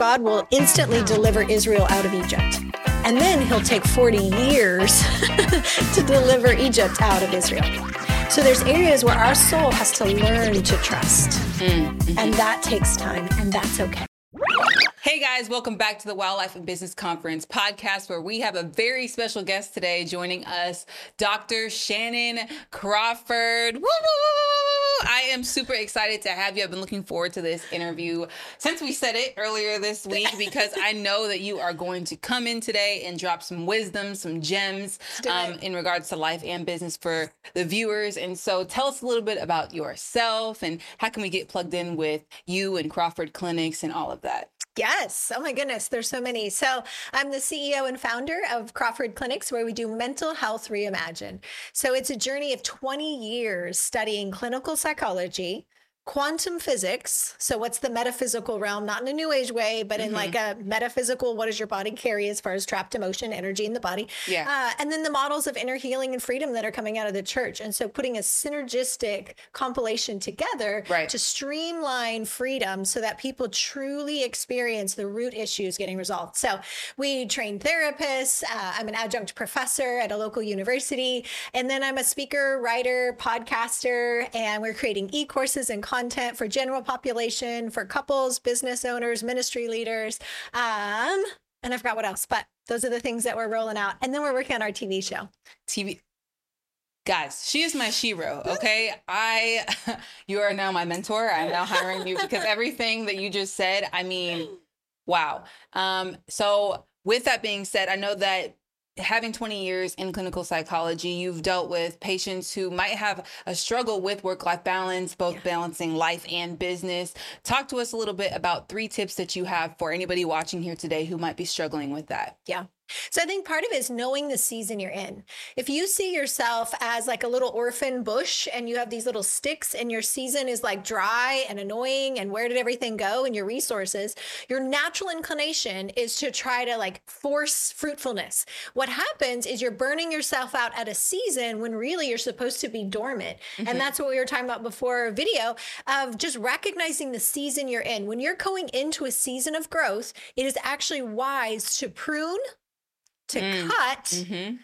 God will instantly deliver Israel out of Egypt. And then he'll take 40 years to deliver Egypt out of Israel. So there's areas where our soul has to learn to trust. Mm-hmm. And that takes time, and that's okay. Hey guys, welcome back to the Wildlife and Business Conference podcast, where we have a very special guest today joining us, Dr. Shannon Crawford. Woo! I am super excited to have you. I've been looking forward to this interview since we said it earlier this week because I know that you are going to come in today and drop some wisdom, some gems um, in regards to life and business for the viewers. And so tell us a little bit about yourself and how can we get plugged in with you and Crawford Clinics and all of that. Yes. Oh my goodness. There's so many. So I'm the CEO and founder of Crawford Clinics, where we do mental health reimagined. So it's a journey of 20 years studying clinical psychology, quantum physics. So, what's the metaphysical realm? Not in a new age way, but in mm-hmm. like a metaphysical, what does your body carry as far as trapped emotion, energy in the body? Yeah. Uh, and then the models of inner healing and freedom that are coming out of the church. And so, putting a synergistic compilation together right. to streamline freedom so that people truly experience the root issues getting resolved. So, we train therapists. Uh, I'm an adjunct professor at a local university. And then I'm a speaker, writer, podcaster, and we're creating e courses and content content for general population, for couples, business owners, ministry leaders. Um, and I forgot what else, but those are the things that we're rolling out. And then we're working on our TV show. TV. Guys, she is my shero, okay? I you are now my mentor. I'm now hiring you because everything that you just said, I mean, wow. Um, so with that being said, I know that having 20 years in clinical psychology, you've dealt with patients who might have a struggle with work life balance, both yeah. balancing life and business. Talk to us a little bit about three tips that you have for anybody watching here today who might be struggling with that. Yeah. So I think part of it is knowing the season you're in. If you see yourself as like a little orphan bush and you have these little sticks and your season is like dry and annoying and where did everything go and your resources, your natural inclination is to try to like force fruitfulness. What happens is you're burning yourself out at a season when really you're supposed to be dormant. Mm-hmm. And that's what we were talking about before our video of just recognizing the season you're in. When you're going into a season of growth, it is actually wise to prune to mm. cut mm-hmm.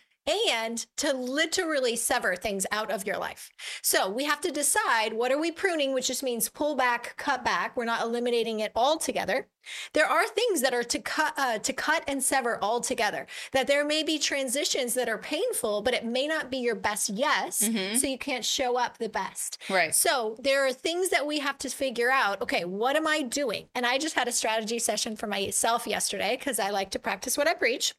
and to literally sever things out of your life. So we have to decide what are we pruning, which just means pull back, cut back. We're not eliminating it altogether. There are things that are to cut, uh, to cut and sever altogether. That there may be transitions that are painful, but it may not be your best yes, mm-hmm. so you can't show up the best. Right. So there are things that we have to figure out. Okay, what am I doing? And I just had a strategy session for myself yesterday because I like to practice what I preach.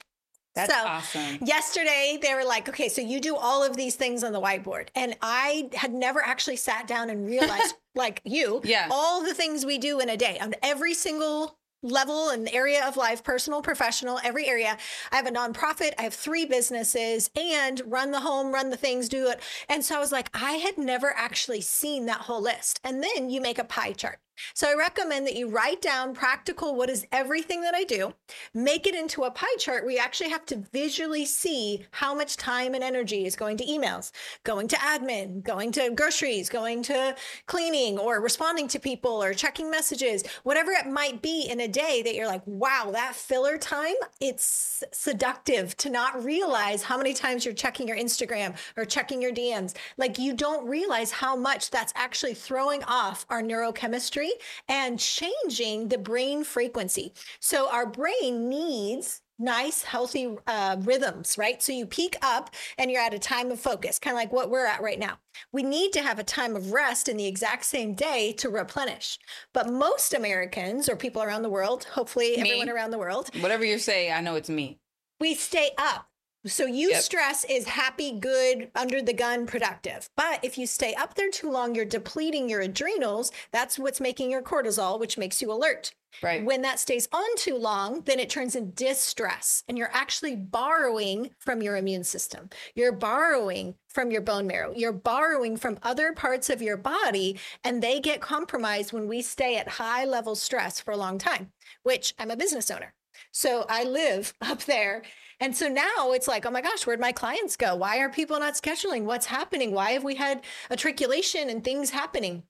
That's so awesome. Yesterday, they were like, okay, so you do all of these things on the whiteboard. And I had never actually sat down and realized, like you, yeah. all the things we do in a day on every single level and area of life personal professional every area i have a nonprofit i have three businesses and run the home run the things do it and so i was like i had never actually seen that whole list and then you make a pie chart so I recommend that you write down practical what is everything that I do, make it into a pie chart where you actually have to visually see how much time and energy is going to emails, going to admin, going to groceries, going to cleaning or responding to people or checking messages, whatever it might be in a day that you're like, wow, that filler time, it's seductive to not realize how many times you're checking your Instagram or checking your DMs. Like you don't realize how much that's actually throwing off our neurochemistry and changing the brain frequency. So our brain needs nice, healthy uh, rhythms, right? So you peak up and you're at a time of focus, kind of like what we're at right now. We need to have a time of rest in the exact same day to replenish. But most Americans or people around the world, hopefully me. everyone around the world, whatever you say, I know it's me. We stay up. So you yep. stress is happy, good, under the gun, productive. But if you stay up there too long, you're depleting your adrenals. That's what's making your cortisol, which makes you alert. Right. When that stays on too long, then it turns into distress and you're actually borrowing from your immune system. You're borrowing from your bone marrow. You're borrowing from other parts of your body and they get compromised when we stay at high level stress for a long time, which I'm a business owner. So I live up there and so now it's like, oh my gosh, where'd my clients go? Why are people not scheduling? What's happening? Why have we had a triculation and things happening?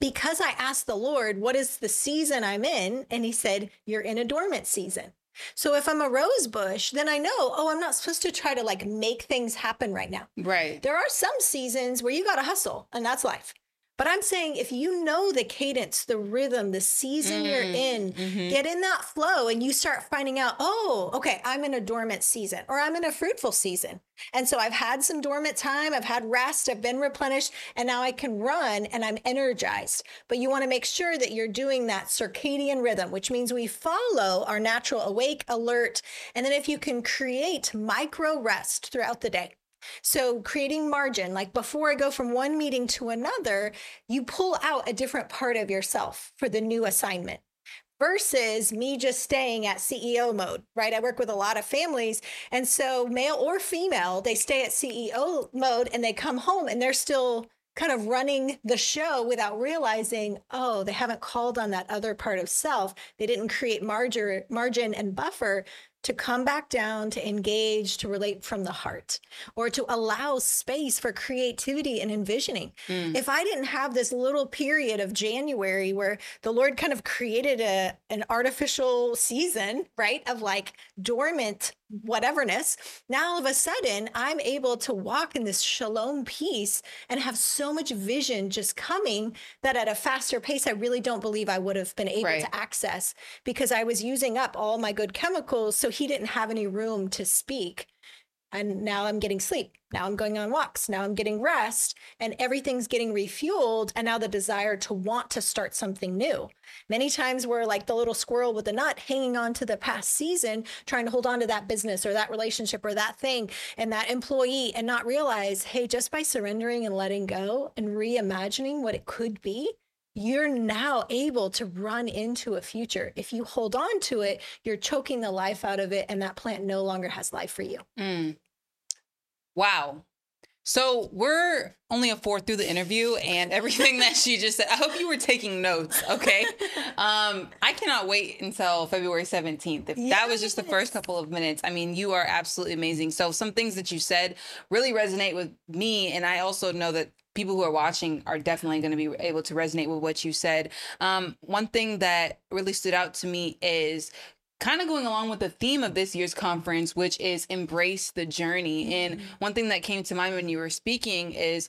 because I asked the Lord, what is the season I'm in? And he said, you're in a dormant season. So if I'm a rose bush, then I know, oh, I'm not supposed to try to like make things happen right now. Right. There are some seasons where you got to hustle, and that's life. But I'm saying if you know the cadence, the rhythm, the season mm, you're in, mm-hmm. get in that flow and you start finding out, oh, okay, I'm in a dormant season or I'm in a fruitful season. And so I've had some dormant time, I've had rest, I've been replenished, and now I can run and I'm energized. But you want to make sure that you're doing that circadian rhythm, which means we follow our natural awake, alert. And then if you can create micro rest throughout the day, so creating margin, like before I go from one meeting to another, you pull out a different part of yourself for the new assignment versus me just staying at CEO mode, right? I work with a lot of families. And so, male or female, they stay at CEO mode and they come home and they're still kind of running the show without realizing, oh, they haven't called on that other part of self. They didn't create margin, margin and buffer to come back down, to engage, to relate from the heart, or to allow space for creativity and envisioning. Mm. If I didn't have this little period of January where the Lord kind of created a an artificial season, right, of like dormant whateverness, now all of a sudden I'm able to walk in this shalom peace and have so much vision just coming that at a faster pace, I really don't believe I would have been able right. to access because I was using up all my good chemicals. So he didn't have any room to speak. And now I'm getting sleep. Now I'm going on walks. Now I'm getting rest and everything's getting refueled. And now the desire to want to start something new. Many times we're like the little squirrel with the nut hanging on to the past season, trying to hold on to that business or that relationship or that thing and that employee and not realize, hey, just by surrendering and letting go and reimagining what it could be, you're now able to run into a future. If you hold on to it, you're choking the life out of it, and that plant no longer has life for you. Mm. Wow. So we're only a fourth through the interview and everything that she just said. I hope you were taking notes, okay? um, I cannot wait until February 17th. If yes. that was just the first couple of minutes, I mean, you are absolutely amazing. So some things that you said really resonate with me. And I also know that people who are watching are definitely going to be able to resonate with what you said. Um, one thing that really stood out to me is kind of going along with the theme of this year's conference, which is embrace the journey. Mm-hmm. And one thing that came to mind when you were speaking is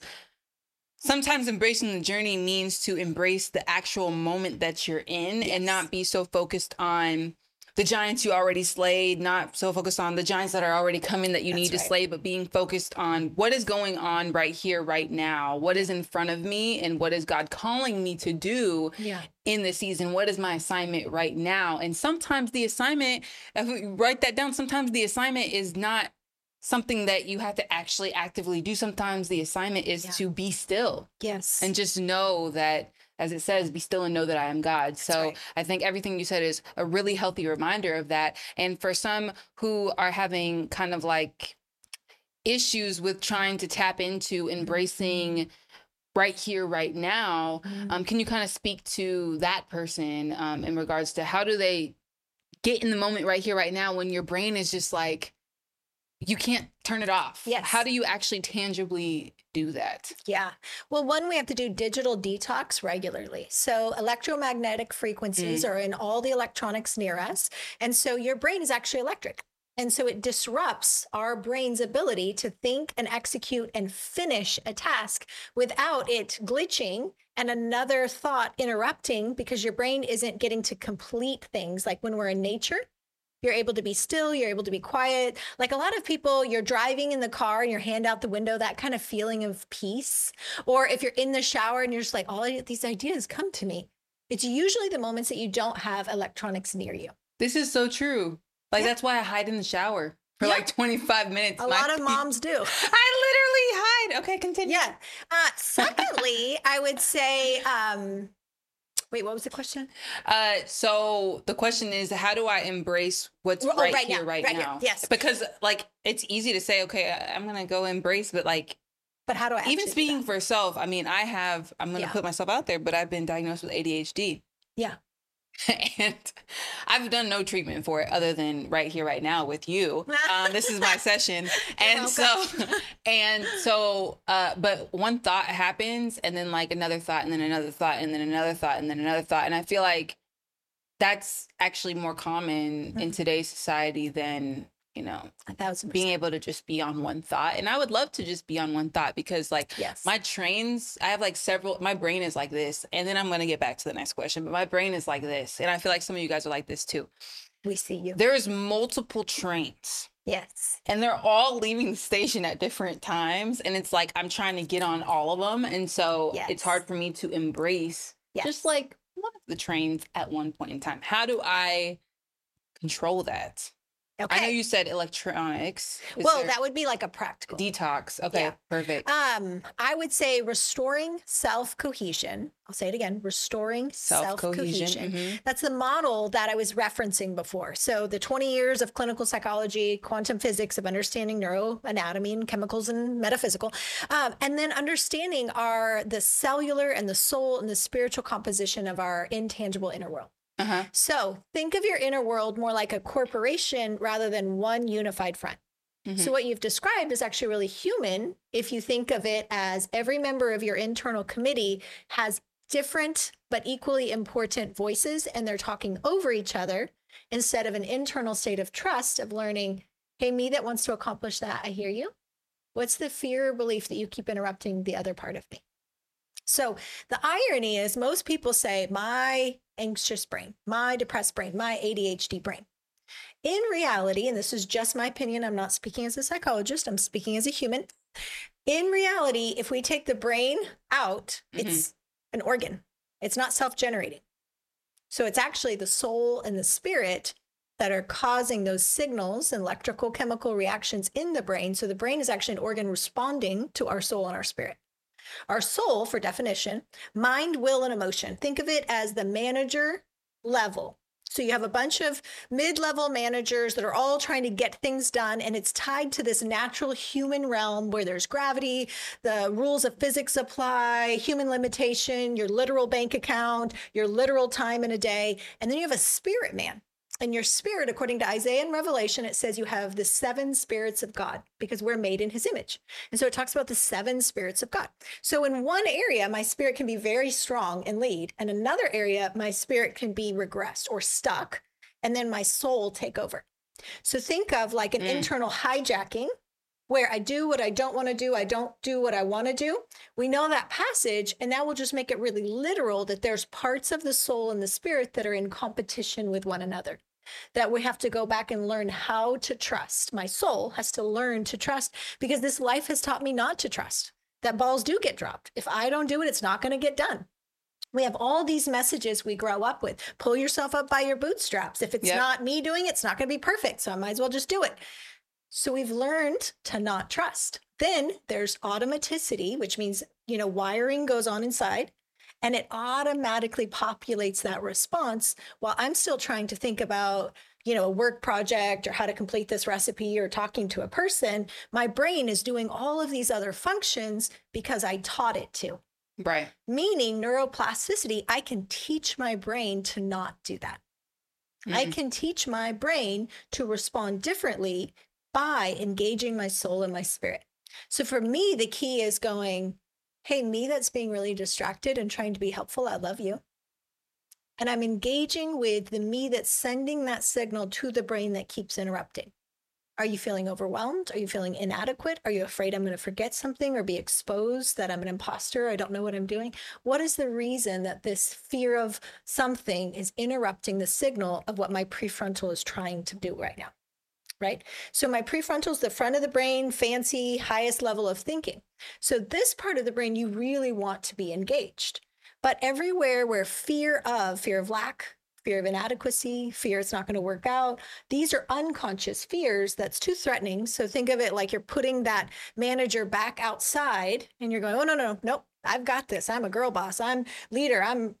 sometimes embracing the journey means to embrace the actual moment that you're in yes. and not be so focused on the giants you already slayed, not so focused on the giants that are already coming that you That's need to right. slay, but being focused on what is going on right here, right now. What is in front of me and what is God calling me to do yeah. in this season? What is my assignment right now? And sometimes the assignment, if we write that down, sometimes the assignment is not something that you have to actually actively do. Sometimes the assignment is yeah. to be still. Yes. And just know that as it says, be still and know that I am God. That's so right. I think everything you said is a really healthy reminder of that. And for some who are having kind of like issues with trying to tap into embracing right here, right now, mm-hmm. um, can you kind of speak to that person um, in regards to how do they get in the moment right here, right now when your brain is just like, you can't turn it off. Yes. How do you actually tangibly do that? Yeah. Well, one, we have to do digital detox regularly. So, electromagnetic frequencies mm. are in all the electronics near us. And so, your brain is actually electric. And so it disrupts our brain's ability to think and execute and finish a task without it glitching and another thought interrupting because your brain isn't getting to complete things. Like when we're in nature, you're able to be still, you're able to be quiet. Like a lot of people, you're driving in the car and your hand out the window, that kind of feeling of peace. Or if you're in the shower and you're just like, all these ideas come to me. It's usually the moments that you don't have electronics near you. This is so true. Like yeah. that's why I hide in the shower for yeah. like 25 minutes. A lot of moms do. I literally hide. Okay, continue. Yeah. Uh, secondly, I would say um, Wait, what was the question? Uh, so the question is, how do I embrace what's oh, right, right, here, now. right, right now? Here. Yes, because like it's easy to say, okay, I'm gonna go embrace, but like, but how do I? Even speaking for self, I mean, I have. I'm gonna yeah. put myself out there, but I've been diagnosed with ADHD. Yeah. and I've done no treatment for it other than right here, right now with you. Um, this is my session, and so, and so, uh, but one thought happens, and then like another thought, and then another thought, and then another thought, and then another thought, and I feel like that's actually more common mm-hmm. in today's society than you know, thousand being able to just be on one thought. And I would love to just be on one thought because like yes. my trains, I have like several my brain is like this. And then I'm gonna get back to the next question, but my brain is like this. And I feel like some of you guys are like this too. We see you. There's multiple trains. Yes. And they're all leaving the station at different times. And it's like I'm trying to get on all of them. And so yes. it's hard for me to embrace yes. just like one of the trains at one point in time. How do I control that? Okay. I know you said electronics. Is well, that would be like a practical detox. Okay, yeah. perfect. Um, I would say restoring self cohesion. I'll say it again: restoring self cohesion. Mm-hmm. That's the model that I was referencing before. So the 20 years of clinical psychology, quantum physics of understanding neuroanatomy and chemicals and metaphysical, um, and then understanding our the cellular and the soul and the spiritual composition of our intangible inner world. Uh-huh. So think of your inner world more like a corporation rather than one unified front. Mm-hmm. So, what you've described is actually really human if you think of it as every member of your internal committee has different but equally important voices and they're talking over each other instead of an internal state of trust of learning, hey, me that wants to accomplish that, I hear you. What's the fear or belief that you keep interrupting the other part of me? So the irony is, most people say, my anxious brain, my depressed brain, my ADHD brain. In reality, and this is just my opinion, I'm not speaking as a psychologist, I'm speaking as a human. In reality, if we take the brain out, mm-hmm. it's an organ, it's not self generating. So it's actually the soul and the spirit that are causing those signals, and electrical chemical reactions in the brain. So the brain is actually an organ responding to our soul and our spirit. Our soul, for definition, mind, will, and emotion. Think of it as the manager level. So you have a bunch of mid level managers that are all trying to get things done, and it's tied to this natural human realm where there's gravity, the rules of physics apply, human limitation, your literal bank account, your literal time in a day. And then you have a spirit man in your spirit, according to Isaiah and Revelation, it says you have the seven spirits of God because we're made in his image. And so it talks about the seven spirits of God. So in one area, my spirit can be very strong and lead. And another area, my spirit can be regressed or stuck. And then my soul take over. So think of like an mm. internal hijacking where I do what I don't want to do, I don't do what I want to do. We know that passage, and that will just make it really literal that there's parts of the soul and the spirit that are in competition with one another that we have to go back and learn how to trust. My soul has to learn to trust because this life has taught me not to trust. That balls do get dropped. If I don't do it, it's not going to get done. We have all these messages we grow up with. Pull yourself up by your bootstraps. If it's yep. not me doing it, it's not going to be perfect. So I might as well just do it. So we've learned to not trust. Then there's automaticity, which means, you know, wiring goes on inside and it automatically populates that response while I'm still trying to think about you know a work project or how to complete this recipe or talking to a person my brain is doing all of these other functions because I taught it to. Right. Meaning neuroplasticity I can teach my brain to not do that. Mm-hmm. I can teach my brain to respond differently by engaging my soul and my spirit. So for me the key is going hey, me that's being really distracted and trying to be helpful, I love you. And I'm engaging with the me that's sending that signal to the brain that keeps interrupting. Are you feeling overwhelmed? Are you feeling inadequate? Are you afraid I'm going to forget something or be exposed that I'm an imposter? I don't know what I'm doing. What is the reason that this fear of something is interrupting the signal of what my prefrontal is trying to do right now? Right? So my prefrontal is the front of the brain, fancy, highest level of thinking. So this part of the brain you really want to be engaged. But everywhere where fear of, fear of lack, fear of inadequacy, fear it's not going to work out. These are unconscious fears that's too threatening. So think of it like you're putting that manager back outside and you're going, oh, no, no, no, nope, I've got this. I'm a girl boss. I'm leader. I'm.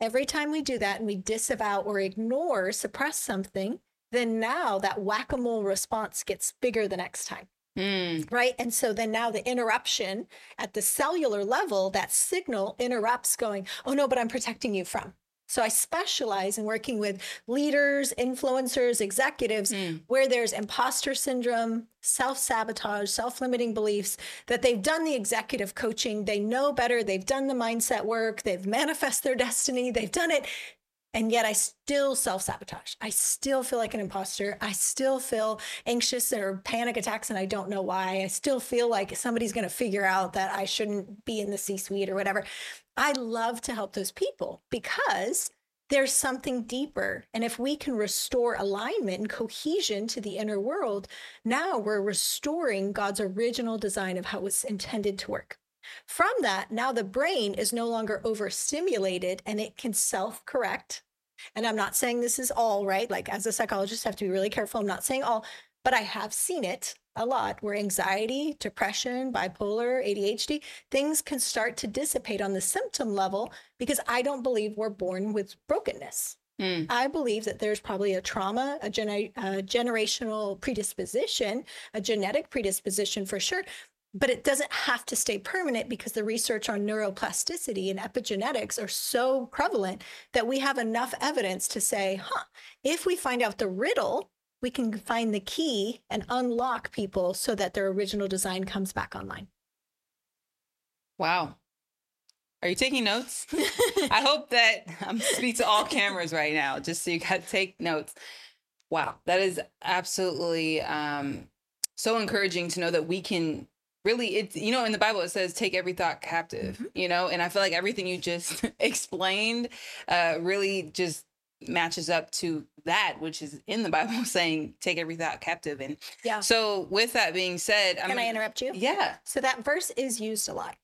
Every time we do that and we disavow or ignore, suppress something, then now that whack a mole response gets bigger the next time. Mm. Right. And so then now the interruption at the cellular level, that signal interrupts going, oh no, but I'm protecting you from. So I specialize in working with leaders, influencers, executives mm. where there's imposter syndrome, self sabotage, self limiting beliefs that they've done the executive coaching, they know better, they've done the mindset work, they've manifest their destiny, they've done it. And yet I still self sabotage. I still feel like an imposter. I still feel anxious or panic attacks and I don't know why. I still feel like somebody's going to figure out that I shouldn't be in the C suite or whatever. I love to help those people because there's something deeper. And if we can restore alignment and cohesion to the inner world, now we're restoring God's original design of how it was intended to work. From that, now the brain is no longer overstimulated and it can self correct. And I'm not saying this is all right. Like, as a psychologist, I have to be really careful. I'm not saying all, but I have seen it a lot where anxiety, depression, bipolar, ADHD, things can start to dissipate on the symptom level because I don't believe we're born with brokenness. Mm. I believe that there's probably a trauma, a, a generational predisposition, a genetic predisposition for sure, but it doesn't have to stay permanent because the research on neuroplasticity and epigenetics are so prevalent that we have enough evidence to say, huh, if we find out the riddle, we can find the key and unlock people so that their original design comes back online. Wow. Are you taking notes? I hope that I'm speaking to all cameras right now, just so you got take notes. Wow, that is absolutely um, so encouraging to know that we can really it's you know in the bible it says take every thought captive mm-hmm. you know and i feel like everything you just explained uh really just matches up to that which is in the bible saying take every thought captive and yeah. so with that being said can i interrupt you? Yeah. So that verse is used a lot.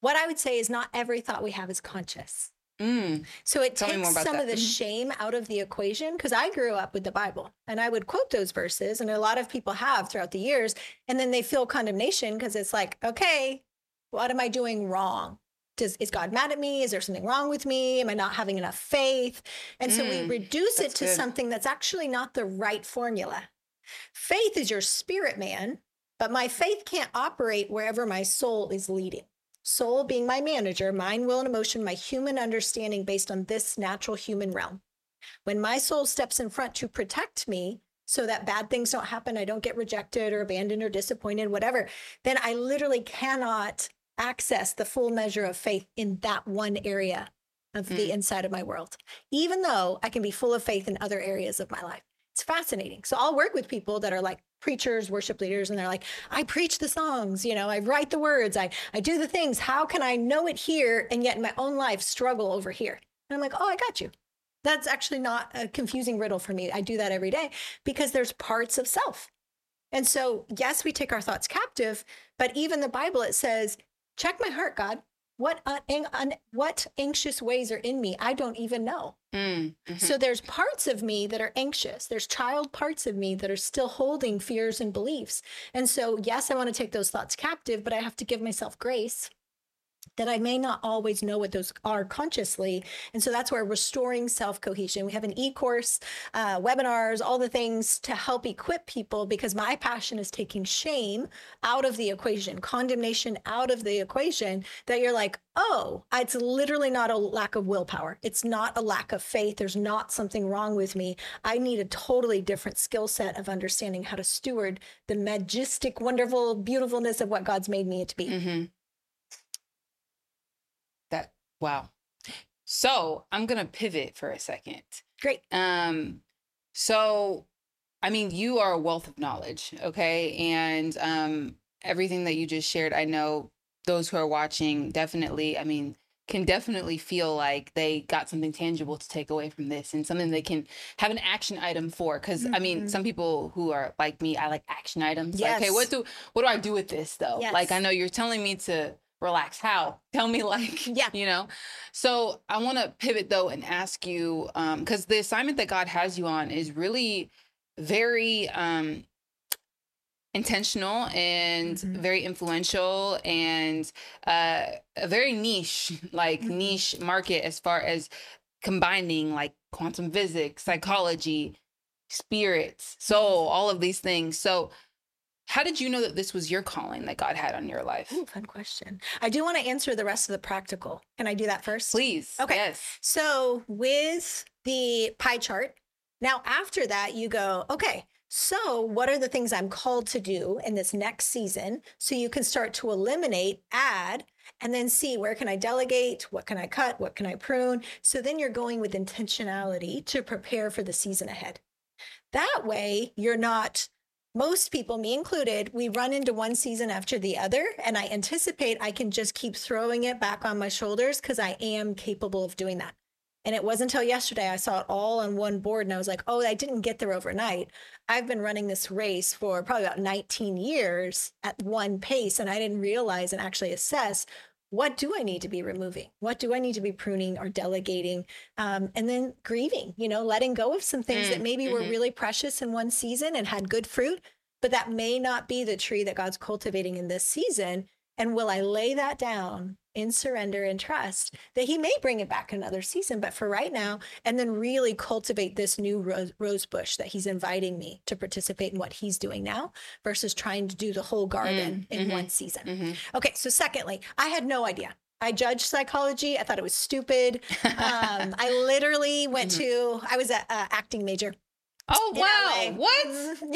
What i would say is not every thought we have is conscious Mm. So it Tell takes some that. of the mm-hmm. shame out of the equation because I grew up with the Bible and I would quote those verses, and a lot of people have throughout the years. And then they feel condemnation because it's like, okay, what am I doing wrong? Does, is God mad at me? Is there something wrong with me? Am I not having enough faith? And mm, so we mm, reduce it to good. something that's actually not the right formula. Faith is your spirit man, but my faith can't operate wherever my soul is leading. Soul being my manager, mind, will, and emotion, my human understanding based on this natural human realm. When my soul steps in front to protect me so that bad things don't happen, I don't get rejected or abandoned or disappointed, whatever, then I literally cannot access the full measure of faith in that one area of mm. the inside of my world, even though I can be full of faith in other areas of my life. It's fascinating. So I'll work with people that are like preachers, worship leaders, and they're like, I preach the songs, you know, I write the words, I, I do the things. How can I know it here and yet in my own life struggle over here? And I'm like, oh, I got you. That's actually not a confusing riddle for me. I do that every day because there's parts of self. And so, yes, we take our thoughts captive, but even the Bible, it says, check my heart, God. What, uh, un- what anxious ways are in me? I don't even know. Mm, hmm So there's parts of me that are anxious. There's child parts of me that are still holding fears and beliefs. And so, yes, I want to take those thoughts captive, but I have to give myself grace that I may not always know what those are consciously. And so that's where restoring self cohesion. We have an e course, uh, webinars, all the things to help equip people because my passion is taking shame out of the equation, condemnation out of the equation. That you're like, oh, it's literally not a lack of willpower. It's not a lack of faith. There's not something wrong with me. I need a totally different skill set of understanding how to steward the majestic, wonderful, beautifulness of what God's made me to be. Mm-hmm. Wow. So I'm gonna pivot for a second. Great. Um, so I mean, you are a wealth of knowledge, okay? And um everything that you just shared, I know those who are watching definitely, I mean, can definitely feel like they got something tangible to take away from this and something they can have an action item for because mm-hmm. i mean some mm-hmm. people who are like me i like action items yes. like, okay what do what do i do with this though yes. like i know you're telling me to relax how? Tell me like yeah. you know? So i want to pivot though and ask you um because the assignment that god has you on is really very um intentional and mm-hmm. very influential and uh a very niche like mm-hmm. niche market as far as combining like quantum physics psychology spirits soul all of these things. So How did you know that this was your calling that God had on your life? Ooh, fun question. I do want to answer the rest of the practical. Can I do that first? Please. Okay. Yes. So with the pie chart, now after that, you go, okay, so what are the things I'm called to do in this next season? So you can start to eliminate, add, and then see where can I delegate? What can I cut? What can I prune? So then you're going with intentionality to prepare for the season ahead. That way, you're not most people, me included, we run into one season after the other. And I anticipate I can just keep throwing it back on my shoulders because I am capable of doing that. And it wasn't until yesterday I saw it all on one board and I was like, oh, I didn't get there overnight. I've been running this race for probably about 19 years at one pace. And I didn't realize and actually assess what do I need to be removing? What do I need to be pruning or delegating? Um, and then grieving, you know, letting go of some things mm, that maybe mm-hmm. were really precious in one season and had good fruit, but that may not be the tree that God's cultivating in this season. And will I lay that down in surrender and trust that he may bring it back another season, but for right now, and then really cultivate this new rose, rose, bush that he's inviting me to participate in what he's doing now versus trying to do the whole garden mm, in mm-hmm, one season. Mm-hmm. Okay, so secondly, I had no idea. I judged psychology. I thought it was stupid. Um, I literally went mm-hmm. to, I was an acting major. Oh, wow. What? Mm-hmm,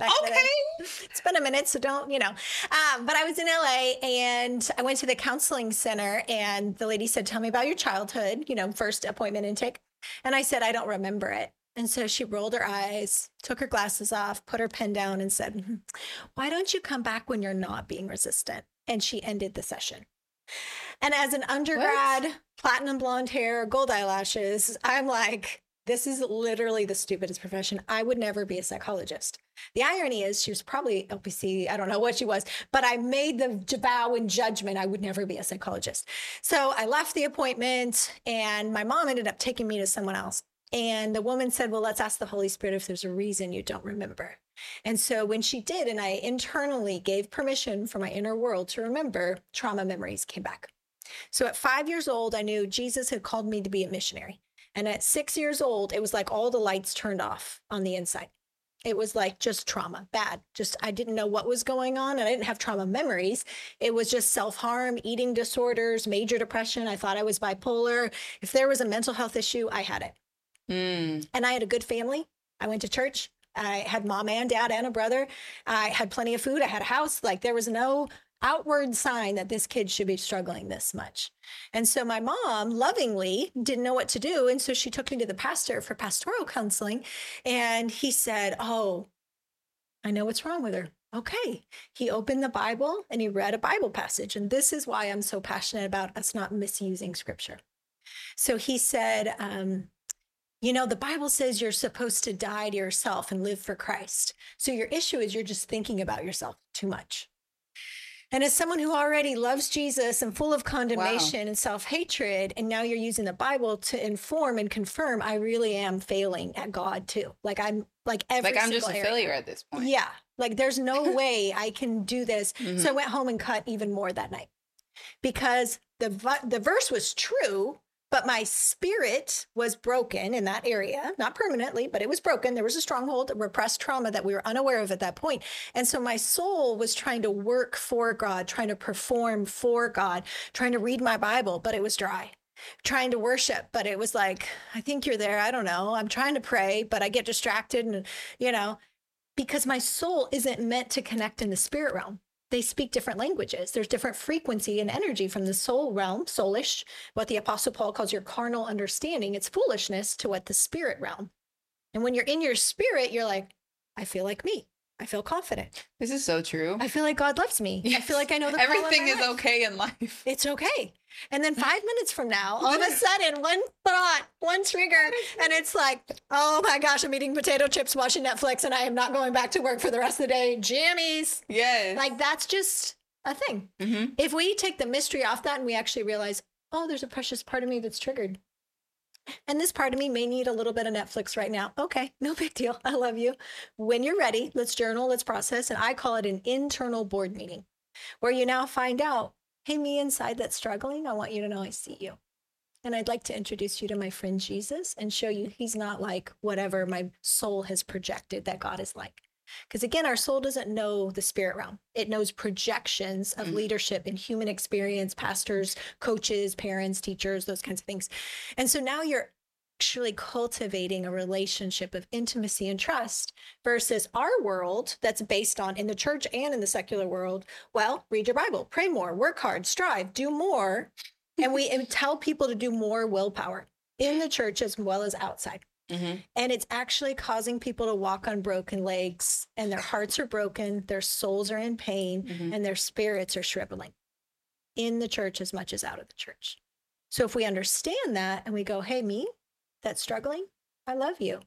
yeah okay. It's been a minute, so don't, you know. Um, but I was in LA and I went to the counseling center, and the lady said, Tell me about your childhood, you know, first appointment intake. And I said, I don't remember it. And so she rolled her eyes, took her glasses off, put her pen down, and said, hmm, Why don't you come back when you're not being resistant? And she ended the session. And as an undergrad, what? platinum blonde hair, gold eyelashes, I'm like, this is literally the stupidest profession. I would never be a psychologist. The irony is, she was probably LPC. I don't know what she was, but I made the vow in judgment I would never be a psychologist. So I left the appointment, and my mom ended up taking me to someone else. And the woman said, Well, let's ask the Holy Spirit if there's a reason you don't remember. And so when she did, and I internally gave permission for my inner world to remember, trauma memories came back. So at five years old, I knew Jesus had called me to be a missionary. And at six years old, it was like all the lights turned off on the inside. It was like just trauma, bad. Just I didn't know what was going on and I didn't have trauma memories. It was just self harm, eating disorders, major depression. I thought I was bipolar. If there was a mental health issue, I had it. Mm. And I had a good family. I went to church. I had mom and dad and a brother. I had plenty of food. I had a house. Like there was no outward sign that this kid should be struggling this much. And so my mom lovingly didn't know what to do. And so she took me to the pastor for pastoral counseling. And he said, Oh, I know what's wrong with her. Okay. He opened the Bible and he read a Bible passage. And this is why I'm so passionate about us not misusing scripture. So he said, um, you know, the Bible says you're supposed to die to yourself and live for Christ. So your issue is you're just thinking about yourself too much. And as someone who already loves Jesus and full of condemnation wow. and self hatred, and now you're using the Bible to inform and confirm, I really am failing at God too. Like I'm like every like I'm just a area. failure at this point. Yeah, like there's no way I can do this. Mm-hmm. So I went home and cut even more that night because the the verse was true, but my spirit was broken in that area, not permanently, but it was broken. There was a stronghold, repressed trauma that we were unaware of at that point. And so my soul was trying to work for God, trying to perform for God, trying to read my Bible, but it was dry. Trying to worship, but it was like, I think you're there. I don't know. I'm trying to pray, but I get distracted and, you know, because my soul isn't meant to connect in the spirit realm they speak different languages. There's different frequency and energy from the soul realm, soulish, what the Apostle Paul calls your carnal understanding. It's foolishness to what the spirit realm. And when you're in your spirit, you're like, I feel like me. I feel confident. This is so true. I feel like God loves me. Yes. I feel like I know the everything is life. okay in life. It's okay. And then five minutes from now, all of a sudden, one thought, one trigger, and it's like, oh my gosh, I'm eating potato chips, watching Netflix, and I am not going back to work for the rest of the day. Jammies. Yes. Like that's just a thing. Mm-hmm. If we take the mystery off that and we actually realize, oh, there's a precious part of me that's triggered. And this part of me may need a little bit of Netflix right now. Okay, no big deal. I love you. When you're ready, let's journal, let's process. And I call it an internal board meeting where you now find out hey, me inside that's struggling, I want you to know I see you. And I'd like to introduce you to my friend Jesus and show you he's not like whatever my soul has projected that God is like. Because again, our soul doesn't know the spirit realm. It knows projections of mm-hmm. leadership and human experience, pastors, coaches, parents, teachers, those kinds of things. And so now you're actually cultivating a relationship of intimacy and trust versus our world that's based on in the church and in the secular world. Well, read your Bible, pray more, work hard, strive, do more. And we tell people to do more willpower in the church as well as outside. Mm-hmm. And it's actually causing people to walk on broken legs, and their hearts are broken, their souls are in pain, mm-hmm. and their spirits are shriveling in the church as much as out of the church. So if we understand that and we go, hey, me, that's struggling, I love you.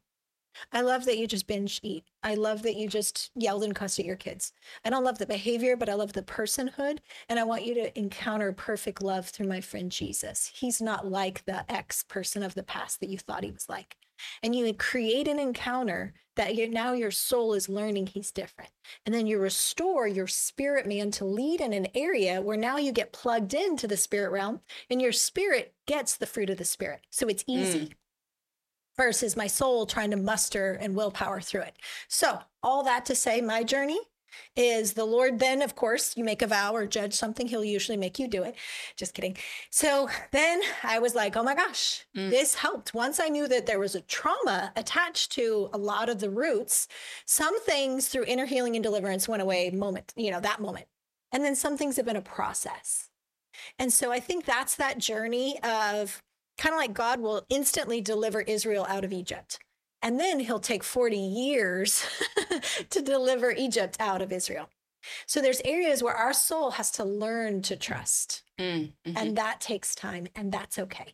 I love that you just binge eat. I love that you just yelled and cussed at your kids. I don't love the behavior, but I love the personhood. And I want you to encounter perfect love through my friend Jesus. He's not like the ex person of the past that you thought he was like. And you create an encounter that you now your soul is learning he's different. And then you restore your spirit man to lead in an area where now you get plugged into the spirit realm and your spirit gets the fruit of the spirit. So it's easy. Mm versus my soul trying to muster and willpower through it. So, all that to say, my journey is the Lord then, of course, you make a vow or judge something, he'll usually make you do it. Just kidding. So then I was like, oh my gosh, mm. this helped. Once I knew that there was a trauma attached to a lot of the roots, some things through inner healing and deliverance went away moment, you know, that moment. And then some things have been a process. And so I think that's that journey of kind of like God will instantly deliver Israel out of Egypt. And then he'll take 40 years to deliver Egypt out of Israel. So there's areas where our soul has to learn to trust. Mm, hmm And that takes time, and that's okay.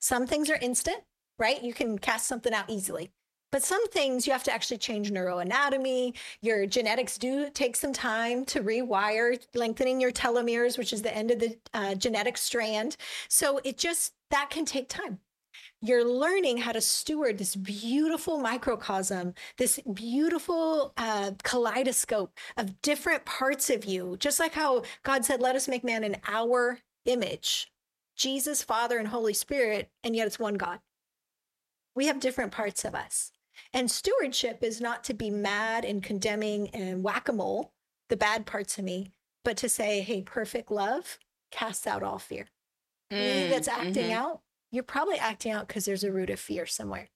Some things are instant, right? You can cast something out easily. But some things you have to actually change neuroanatomy. Your genetics do take some time to rewire, lengthening your telomeres, which is the end of the uh, genetic strand. So it just, that can take time. You're learning how to steward this beautiful microcosm, this beautiful uh, kaleidoscope of different parts of you. Just like how God said, let us make man in our image Jesus, Father, and Holy Spirit, and yet it's one God. We have different parts of us. And stewardship is not to be mad and condemning and whack a mole, the bad parts of me, but to say, hey, perfect love casts out all fear. Mm, that's acting mm-hmm. out, you're probably acting out because there's a root of fear somewhere.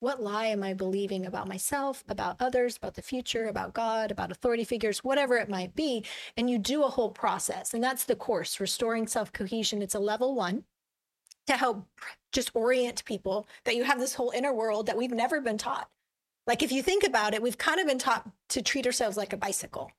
What lie am I believing about myself, about others, about the future, about God, about authority figures, whatever it might be? And you do a whole process. And that's the course, Restoring Self Cohesion. It's a level one to help just orient people that you have this whole inner world that we've never been taught. Like, if you think about it, we've kind of been taught to treat ourselves like a bicycle,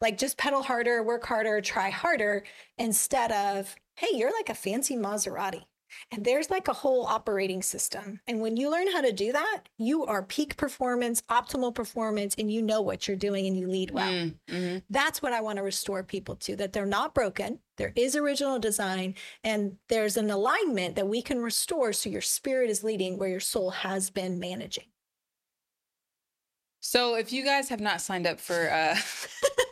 like just pedal harder, work harder, try harder, instead of, hey, you're like a fancy Maserati. And there's like a whole operating system. And when you learn how to do that, you are peak performance, optimal performance, and you know what you're doing and you lead well. Mm, mm-hmm. That's what I want to restore people to that they're not broken. There is original design and there's an alignment that we can restore so your spirit is leading where your soul has been managing. So if you guys have not signed up for uh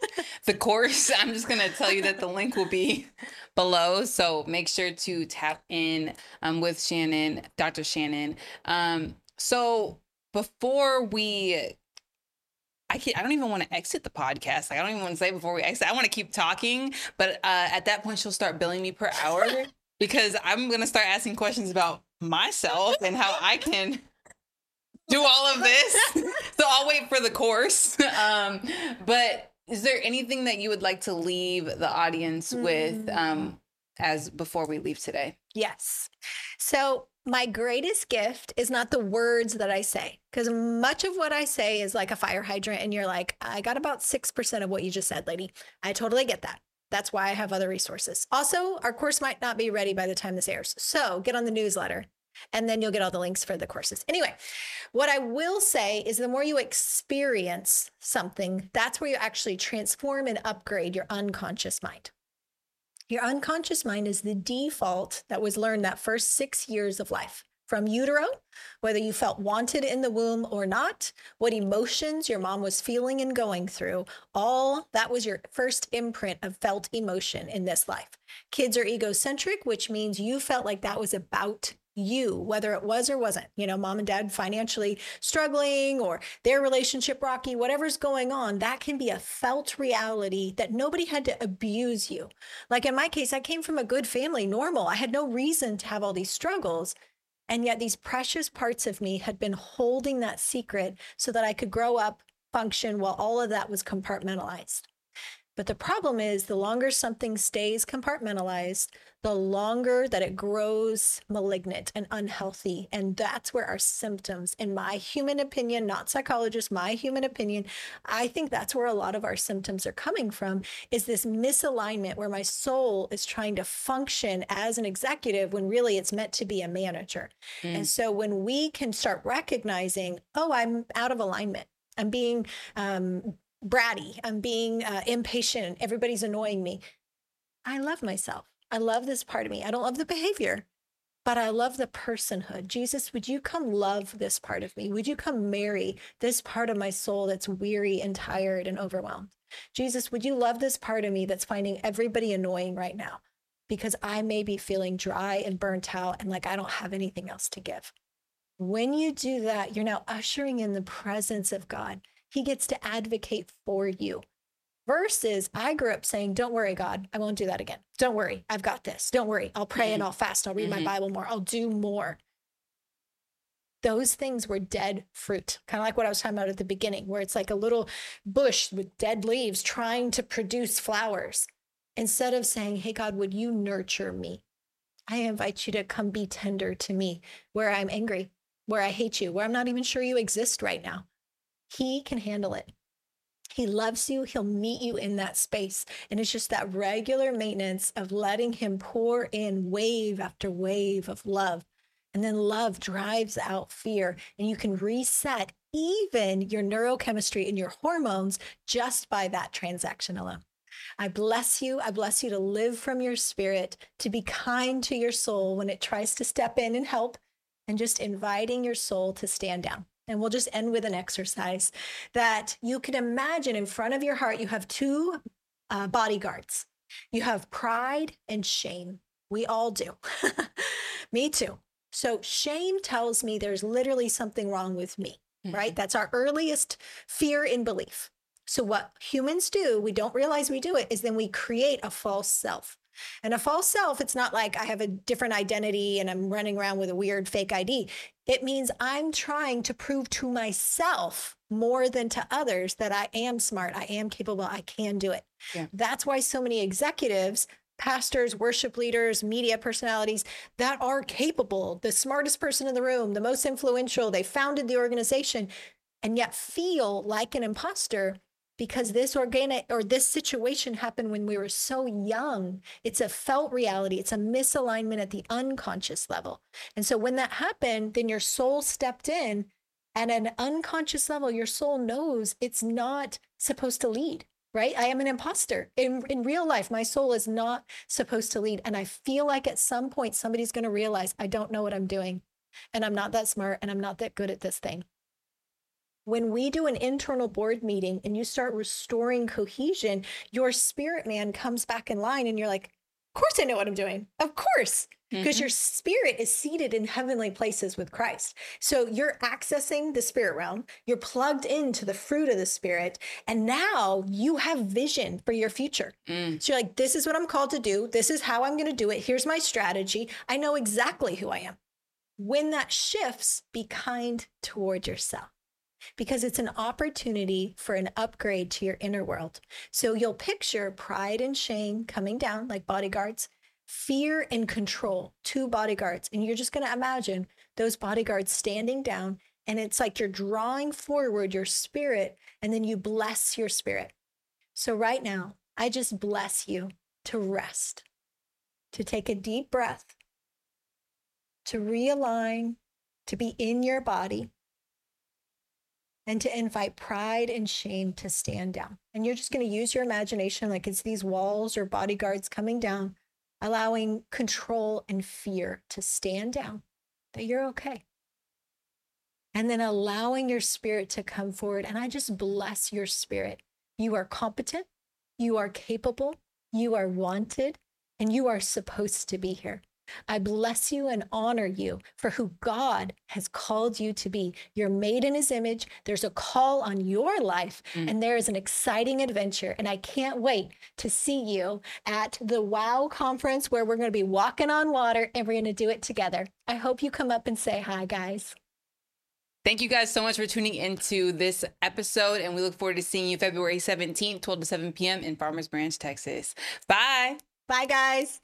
the course, I'm just going to tell you that the link will be below. So make sure to tap in um, with Shannon, Dr. Shannon. Um, so before we I can't, I don't even want to exit the podcast. Like, I don't even want to say before we exit. I want to keep talking, but uh, at that point, she'll start billing me per hour because I'm gonna start asking questions about myself and how I can do all of this. so I'll wait for the course. Um, but is there anything that you would like to leave the audience mm. with um, as before we leave today? Yes. So my greatest gift is not the words that I say, because much of what I say is like a fire hydrant, and you're like, I got about 6% of what you just said, lady. I totally get that. That's why I have other resources. Also, our course might not be ready by the time this airs. So get on the newsletter and then you'll get all the links for the courses. Anyway, what I will say is the more you experience something, that's where you actually transform and upgrade your unconscious mind. Your unconscious mind is the default that was learned that first six years of life. From utero, whether you felt wanted in the womb or not, what emotions your mom was feeling and going through, all that was your first imprint of felt emotion in this life. Kids are egocentric, which means you felt like that was about you, whether it was or wasn't, you know, mom and dad financially struggling or their relationship rocky, whatever's going on, that can be a felt reality that nobody had to abuse you. Like in my case, I came from a good family, normal. I had no reason to have all these struggles. And yet, these precious parts of me had been holding that secret so that I could grow up, function while all of that was compartmentalized. But the problem is, the longer something stays compartmentalized, the longer that it grows malignant and unhealthy. And that's where our symptoms, in my human opinion, not psychologist, my human opinion, I think that's where a lot of our symptoms are coming from is this misalignment where my soul is trying to function as an executive when really it's meant to be a manager. Mm. And so when we can start recognizing, oh, I'm out of alignment. I'm being um, bratty. I'm being uh, impatient. Everybody's annoying me. I love myself. I love this part of me. I don't love the behavior, but I love the personhood. Jesus, would you come love this part of me? Would you come marry this part of my soul that's weary and tired and overwhelmed? Jesus, would you love this part of me that's finding everybody annoying right now? Because I may be feeling dry and burnt out and like I don't have anything else to give. When you do that, you're now ushering in the presence of God. He gets to advocate for you. Versus, I grew up saying, Don't worry, God, I won't do that again. Don't worry, I've got this. Don't worry, I'll pray mm-hmm. and I'll fast. I'll read mm-hmm. my Bible more. I'll do more. Those things were dead fruit, kind of like what I was talking about at the beginning, where it's like a little bush with dead leaves trying to produce flowers. Instead of saying, Hey, God, would you nurture me? I invite you to come be tender to me where I'm angry, where I hate you, where I'm not even sure you exist right now. He can handle it. He loves you. He'll meet you in that space. And it's just that regular maintenance of letting him pour in wave after wave of love. And then love drives out fear. And you can reset even your neurochemistry and your hormones just by that transaction alone. I bless you. I bless you to live from your spirit, to be kind to your soul when it tries to step in and help, and just inviting your soul to stand down. And we'll just end with an exercise that you can imagine in front of your heart, you have two uh, bodyguards. You have pride and shame. We all do. me too. So shame tells me there's literally something wrong with me, mm-hmm. right? That's our earliest fear and belief. So what humans do, we don't realize we do it, is then we create a false self. And a false self, it's not like I have a different identity and I'm running around with a weird fake ID. It means I'm trying to prove to myself more than to others that I am smart, I am capable, I can do it. Yeah. That's why so many executives, pastors, worship leaders, media personalities that are capable, the smartest person in the room, the most influential, they founded the organization, and yet feel like an imposter because this organic or this situation happened when we were so young. It's a felt reality, it's a misalignment at the unconscious level. And so when that happened, then your soul stepped in. At an unconscious level, your soul knows it's not supposed to lead, right? I am an imposter. In, in real life, my soul is not supposed to lead. And I feel like at some point, somebody's going to realize I don't know what I'm doing and I'm not that smart and I'm not that good at this thing when we do an internal board meeting and you start restoring cohesion, your spirit man comes back in line and you're like, of course I know what I'm doing. Of course. Because mm-hmm. your spirit is seated in heavenly places with Christ. So you're accessing the spirit realm, you're plugged into the fruit of the spirit, and now you have vision for your future. Mm. So you're like, this is what I'm called to do. This is how I'm going to do it. Here's my strategy. I know exactly who I am. When that shifts, be kind toward yourself because it's an opportunity for an upgrade to your inner world. So you'll picture pride and shame coming down like bodyguards, fear and control, two bodyguards. And you're just going to imagine those bodyguards standing down. And it's like you're drawing forward your spirit and then you bless your spirit. So right now, I just bless you to rest, to take a deep breath, to realign, to be in your body and to invite pride and shame to stand down. And you're just going to use your imagination like it's these walls or bodyguards coming down, allowing control and fear to stand down, that you're okay. And then allowing your spirit to come forward. And I just bless your spirit. You are competent, you are capable, you are wanted, and you are supposed to be here. I bless you and honor you for who God has called you to be. You're made in his image. There's a call on your life, mm. and there is an exciting adventure. And I can't wait to see you at the WOW conference where we're going to be walking on water and we're going to do it together. I hope you come up and say hi, guys. Thank you guys so much for tuning into this episode, and we look forward to seeing you February 17th, 12 to 7 p.m. in Farmers Branch, Texas. Bye. Bye, guys.